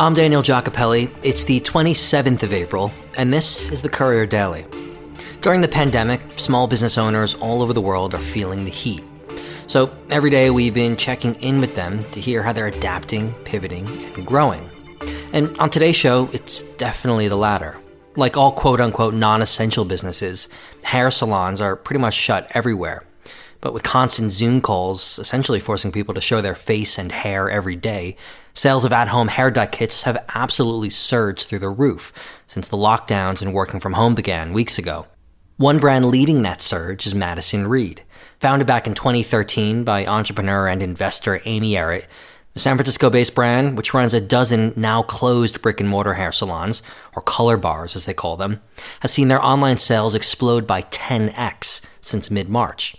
I'm Daniel Giacopelli. It's the 27th of April, and this is the Courier Daily. During the pandemic, small business owners all over the world are feeling the heat. So every day we've been checking in with them to hear how they're adapting, pivoting, and growing. And on today's show, it's definitely the latter. Like all quote unquote non essential businesses, hair salons are pretty much shut everywhere. But with constant Zoom calls essentially forcing people to show their face and hair every day, sales of at home hair dye kits have absolutely surged through the roof since the lockdowns and working from home began weeks ago. One brand leading that surge is Madison Reed. Founded back in 2013 by entrepreneur and investor Amy Errett, the San Francisco based brand, which runs a dozen now closed brick and mortar hair salons, or color bars as they call them, has seen their online sales explode by 10x since mid March.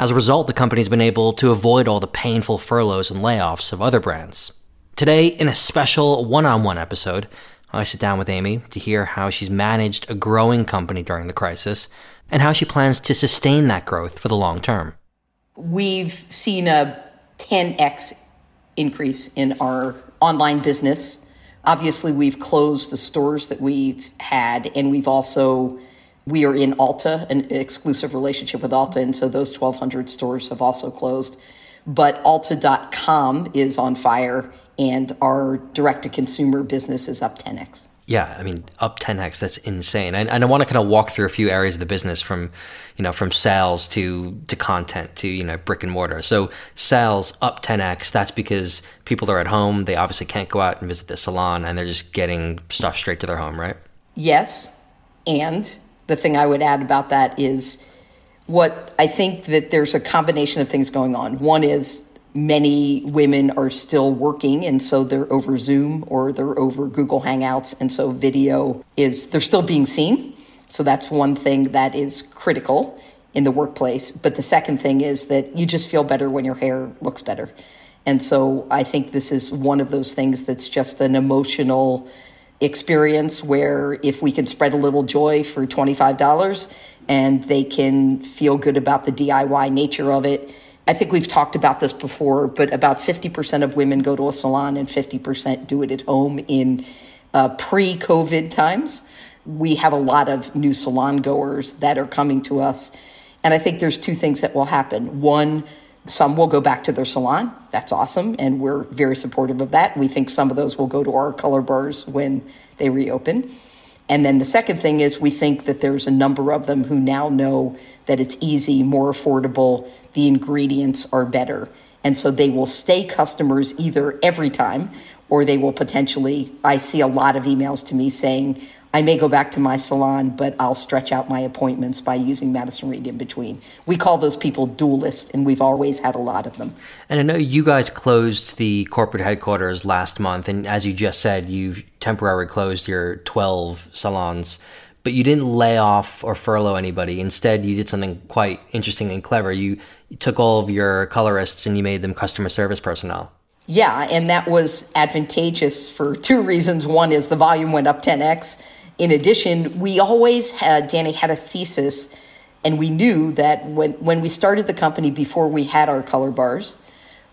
As a result, the company's been able to avoid all the painful furloughs and layoffs of other brands. Today, in a special one on one episode, I sit down with Amy to hear how she's managed a growing company during the crisis and how she plans to sustain that growth for the long term. We've seen a 10x increase in our online business. Obviously, we've closed the stores that we've had, and we've also we are in Ulta, an exclusive relationship with Ulta, and so those 1,200 stores have also closed. But Ulta.com is on fire, and our direct to consumer business is up 10x. Yeah, I mean, up 10x, that's insane. And, and I want to kind of walk through a few areas of the business from, you know, from sales to, to content to, you know, brick and mortar. So sales up 10x, that's because people are at home. They obviously can't go out and visit the salon and they're just getting stuff straight to their home, right? Yes. And the thing I would add about that is what I think that there's a combination of things going on. One is many women are still working and so they're over Zoom or they're over Google Hangouts and so video is they're still being seen. So that's one thing that is critical in the workplace. But the second thing is that you just feel better when your hair looks better. And so I think this is one of those things that's just an emotional experience where if we can spread a little joy for $25 and they can feel good about the DIY nature of it I think we've talked about this before, but about 50% of women go to a salon and 50% do it at home in uh, pre COVID times. We have a lot of new salon goers that are coming to us. And I think there's two things that will happen. One, some will go back to their salon. That's awesome. And we're very supportive of that. We think some of those will go to our color bars when they reopen. And then the second thing is we think that there's a number of them who now know that it's easy, more affordable, the ingredients are better. And so they will stay customers either every time or they will potentially. I see a lot of emails to me saying, I may go back to my salon, but I'll stretch out my appointments by using Madison Reed in between. We call those people dualists, and we've always had a lot of them. And I know you guys closed the corporate headquarters last month, and as you just said, you've temporarily closed your 12 salons but you didn't lay off or furlough anybody. Instead, you did something quite interesting and clever. You, you took all of your colorists and you made them customer service personnel. Yeah, and that was advantageous for two reasons. One is the volume went up 10x. In addition, we always had, Danny had a thesis, and we knew that when, when we started the company before we had our color bars,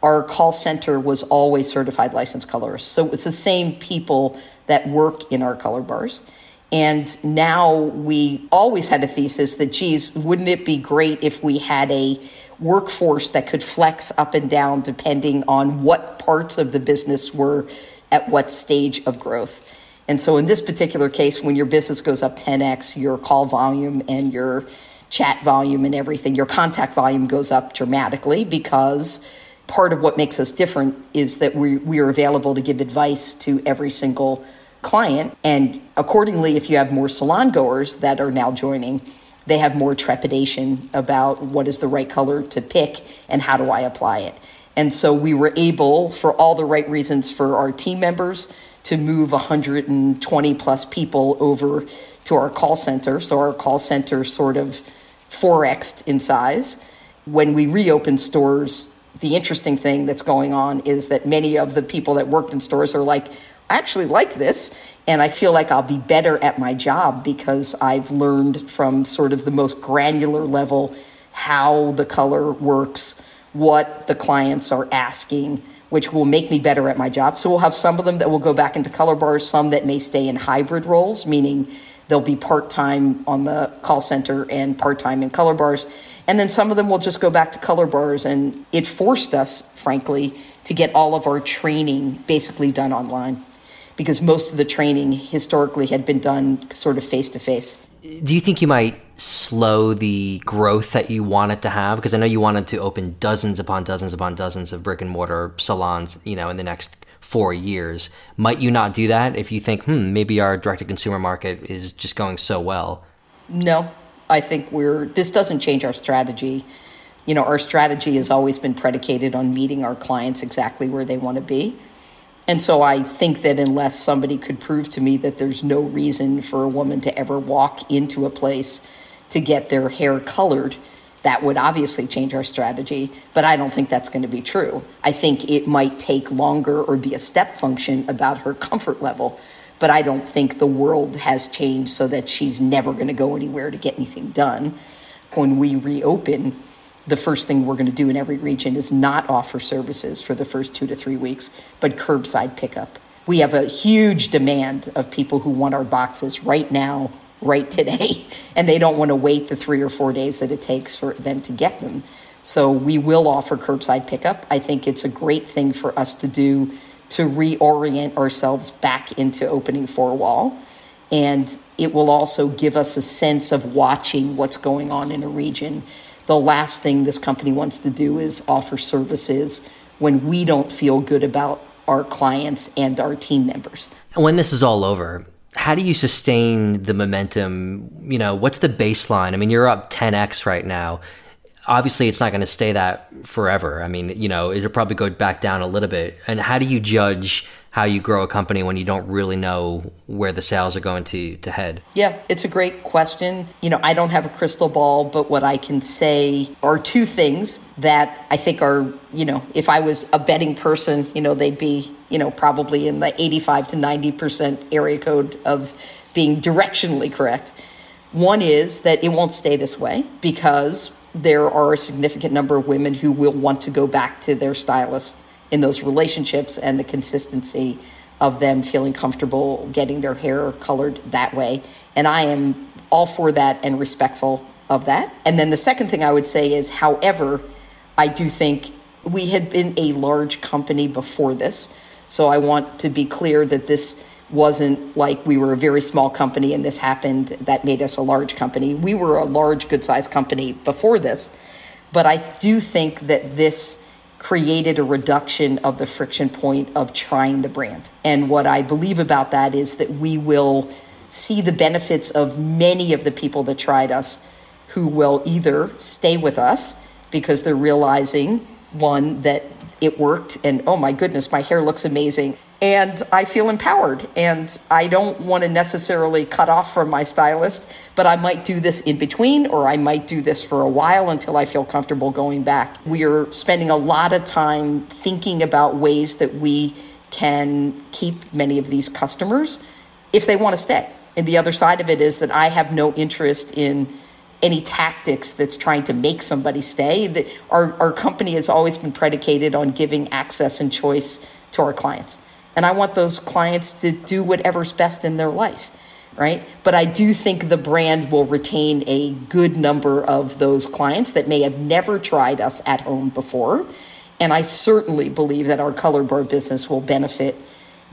our call center was always certified licensed colorists. So it was the same people that work in our color bars. And now we always had a thesis that, geez, wouldn't it be great if we had a workforce that could flex up and down depending on what parts of the business were at what stage of growth? And so in this particular case, when your business goes up 10x, your call volume and your chat volume and everything, your contact volume goes up dramatically because part of what makes us different is that we, we are available to give advice to every single client. And accordingly, if you have more salon goers that are now joining, they have more trepidation about what is the right color to pick and how do I apply it. And so we were able, for all the right reasons for our team members, to move 120 plus people over to our call center. So our call center sort of 4xed in size. When we reopened stores, the interesting thing that's going on is that many of the people that worked in stores are like, I actually like this and I feel like I'll be better at my job because I've learned from sort of the most granular level how the color works, what the clients are asking, which will make me better at my job. So we'll have some of them that will go back into color bars, some that may stay in hybrid roles, meaning they'll be part time on the call center and part time in color bars. And then some of them will just go back to color bars. And it forced us, frankly, to get all of our training basically done online because most of the training historically had been done sort of face to face. Do you think you might slow the growth that you wanted to have? Because I know you wanted to open dozens upon dozens upon dozens of brick and mortar salons, you know, in the next four years. Might you not do that if you think, hmm, maybe our direct to consumer market is just going so well? No, I think we're, this doesn't change our strategy. You know, our strategy has always been predicated on meeting our clients exactly where they want to be. And so I think that unless somebody could prove to me that there's no reason for a woman to ever walk into a place to get their hair colored, that would obviously change our strategy. But I don't think that's going to be true. I think it might take longer or be a step function about her comfort level. But I don't think the world has changed so that she's never going to go anywhere to get anything done. When we reopen, the first thing we're going to do in every region is not offer services for the first two to three weeks, but curbside pickup. We have a huge demand of people who want our boxes right now, right today, and they don't want to wait the three or four days that it takes for them to get them. So we will offer curbside pickup. I think it's a great thing for us to do to reorient ourselves back into opening four wall. And it will also give us a sense of watching what's going on in a region the last thing this company wants to do is offer services when we don't feel good about our clients and our team members. And when this is all over, how do you sustain the momentum? You know, what's the baseline? I mean, you're up 10x right now. Obviously, it's not going to stay that forever. I mean, you know, it'll probably go back down a little bit. And how do you judge how you grow a company when you don't really know where the sales are going to, to head? Yeah, it's a great question. You know, I don't have a crystal ball, but what I can say are two things that I think are, you know, if I was a betting person, you know, they'd be, you know, probably in the 85 to 90% area code of being directionally correct. One is that it won't stay this way because there are a significant number of women who will want to go back to their stylist in those relationships and the consistency of them feeling comfortable getting their hair colored that way. And I am all for that and respectful of that. And then the second thing I would say is, however, I do think we had been a large company before this. So I want to be clear that this wasn't like we were a very small company and this happened that made us a large company. We were a large, good sized company before this. But I do think that this created a reduction of the friction point of trying the brand. And what I believe about that is that we will see the benefits of many of the people that tried us who will either stay with us because they're realizing one that it worked and oh my goodness my hair looks amazing and I feel empowered. And I don't want to necessarily cut off from my stylist, but I might do this in between, or I might do this for a while until I feel comfortable going back. We are spending a lot of time thinking about ways that we can keep many of these customers if they want to stay. And the other side of it is that I have no interest in any tactics that's trying to make somebody stay. That our, our company has always been predicated on giving access and choice to our clients. And I want those clients to do whatever's best in their life, right? But I do think the brand will retain a good number of those clients that may have never tried us at home before. And I certainly believe that our color bar business will benefit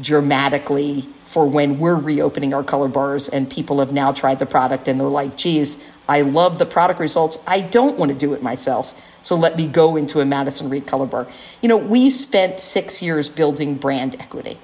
dramatically for when we're reopening our color bars and people have now tried the product and they're like, geez, I love the product results. I don't want to do it myself. So let me go into a Madison Reed color bar. You know, we spent six years building brand equity.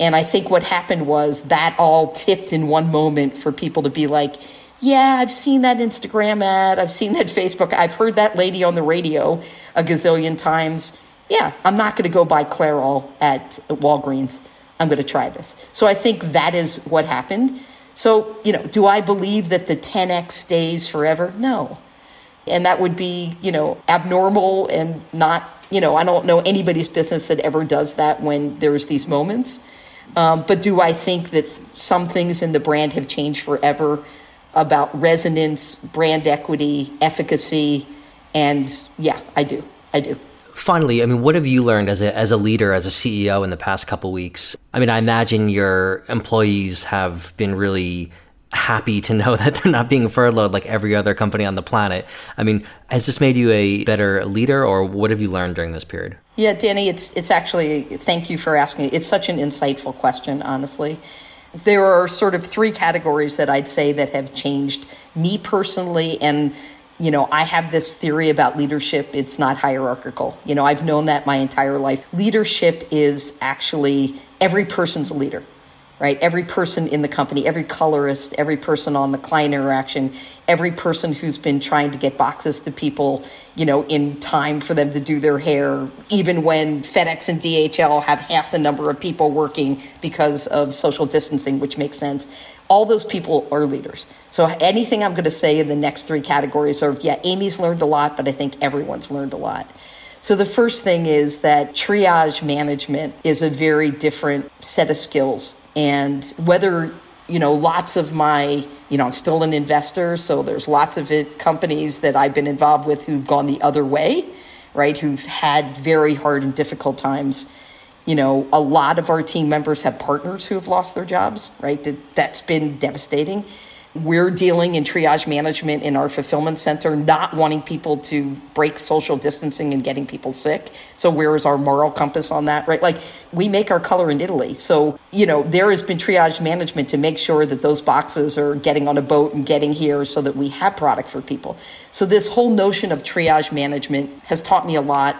And I think what happened was that all tipped in one moment for people to be like, yeah, I've seen that Instagram ad. I've seen that Facebook. I've heard that lady on the radio a gazillion times. Yeah, I'm not going to go buy Clairol at Walgreens. I'm going to try this. So I think that is what happened. So, you know, do I believe that the 10x stays forever? No. And that would be, you know, abnormal and not, you know, I don't know anybody's business that ever does that when there's these moments. Um, but do I think that some things in the brand have changed forever about resonance, brand equity, efficacy? And yeah, I do. I do. Finally, I mean, what have you learned as a, as a leader, as a CEO in the past couple weeks? I mean, I imagine your employees have been really happy to know that they're not being furloughed like every other company on the planet. I mean, has this made you a better leader or what have you learned during this period? Yeah, Danny, it's it's actually thank you for asking. It's such an insightful question, honestly. There are sort of three categories that I'd say that have changed me personally and you know, I have this theory about leadership. It's not hierarchical. You know, I've known that my entire life. Leadership is actually every person's a leader right? Every person in the company, every colorist, every person on the client interaction, every person who's been trying to get boxes to people, you know, in time for them to do their hair, even when FedEx and DHL have half the number of people working because of social distancing, which makes sense. All those people are leaders. So anything I'm going to say in the next three categories are, yeah, Amy's learned a lot, but I think everyone's learned a lot. So the first thing is that triage management is a very different set of skills and whether you know lots of my you know i'm still an investor so there's lots of it, companies that i've been involved with who've gone the other way right who've had very hard and difficult times. You know a lot of our team members have partners who have lost their jobs right? That, that's been devastating we're dealing in triage management in our fulfillment center, not wanting people to break social distancing and getting people sick. So, where is our moral compass on that, right? Like, we make our color in Italy. So, you know, there has been triage management to make sure that those boxes are getting on a boat and getting here so that we have product for people. So, this whole notion of triage management has taught me a lot.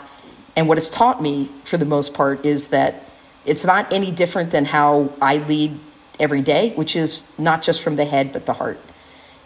And what it's taught me, for the most part, is that it's not any different than how I lead every day, which is not just from the head, but the heart.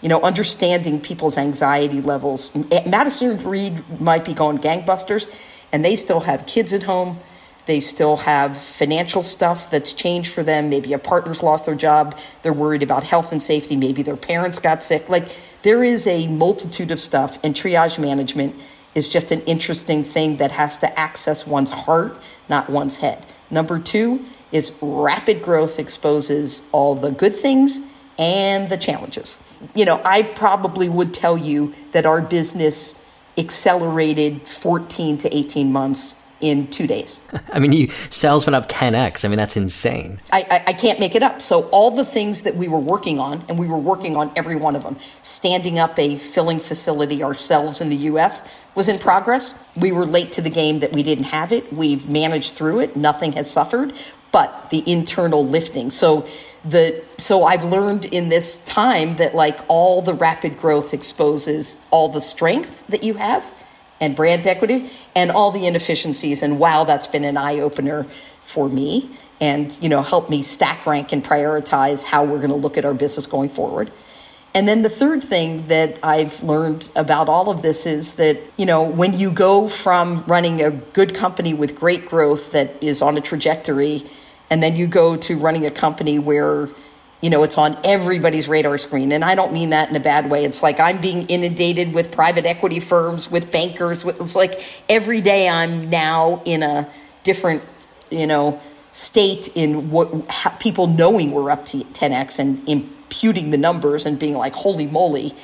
You know, understanding people's anxiety levels. Madison Reed might be going gangbusters, and they still have kids at home. They still have financial stuff that's changed for them. Maybe a partner's lost their job. They're worried about health and safety. Maybe their parents got sick. Like, there is a multitude of stuff, and triage management is just an interesting thing that has to access one's heart, not one's head. Number two, is rapid growth exposes all the good things and the challenges. You know, I probably would tell you that our business accelerated 14 to 18 months in two days. I mean, you, sales went up 10x. I mean, that's insane. I, I, I, can't make it up. So, all the things that we were working on, and we were working on every one of them, standing up a filling facility ourselves in the US was in progress. We were late to the game that we didn't have it. We've managed through it. Nothing has suffered but the internal lifting. So the so I've learned in this time that like all the rapid growth exposes all the strength that you have and brand equity and all the inefficiencies and wow that's been an eye opener for me and you know help me stack rank and prioritize how we're going to look at our business going forward. And then the third thing that I've learned about all of this is that, you know, when you go from running a good company with great growth that is on a trajectory, and then you go to running a company where, you know, it's on everybody's radar screen. And I don't mean that in a bad way. It's like I'm being inundated with private equity firms, with bankers. It's like every day I'm now in a different, you know, state in what people knowing we're up to 10x and imputing the numbers and being like, holy moly,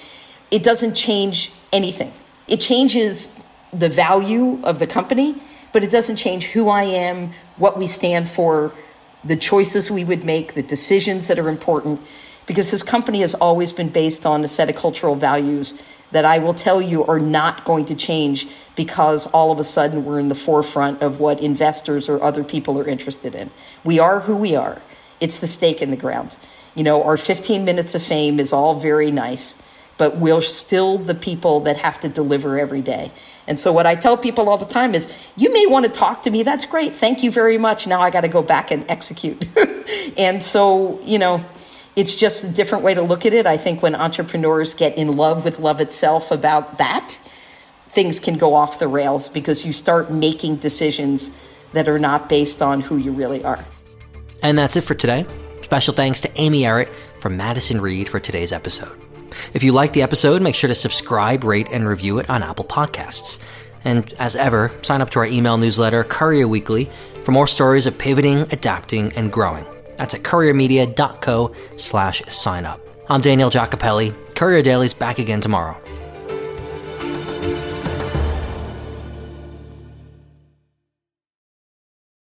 it doesn't change anything. It changes the value of the company, but it doesn't change who I am, what we stand for, the choices we would make, the decisions that are important, because this company has always been based on a set of cultural values that I will tell you are not going to change because all of a sudden we're in the forefront of what investors or other people are interested in. We are who we are. It's the stake in the ground. You know, our 15 minutes of fame is all very nice, but we're still the people that have to deliver every day. And so, what I tell people all the time is, you may want to talk to me. That's great. Thank you very much. Now I got to go back and execute. and so, you know, it's just a different way to look at it. I think when entrepreneurs get in love with love itself about that, things can go off the rails because you start making decisions that are not based on who you really are. And that's it for today. Special thanks to Amy Errett from Madison Reed for today's episode. If you like the episode, make sure to subscribe, rate, and review it on Apple Podcasts. And as ever, sign up to our email newsletter, Courier Weekly, for more stories of pivoting, adapting, and growing. That's at couriermedia.co slash sign up. I'm Daniel Giacopelli. Courier Daily's back again tomorrow.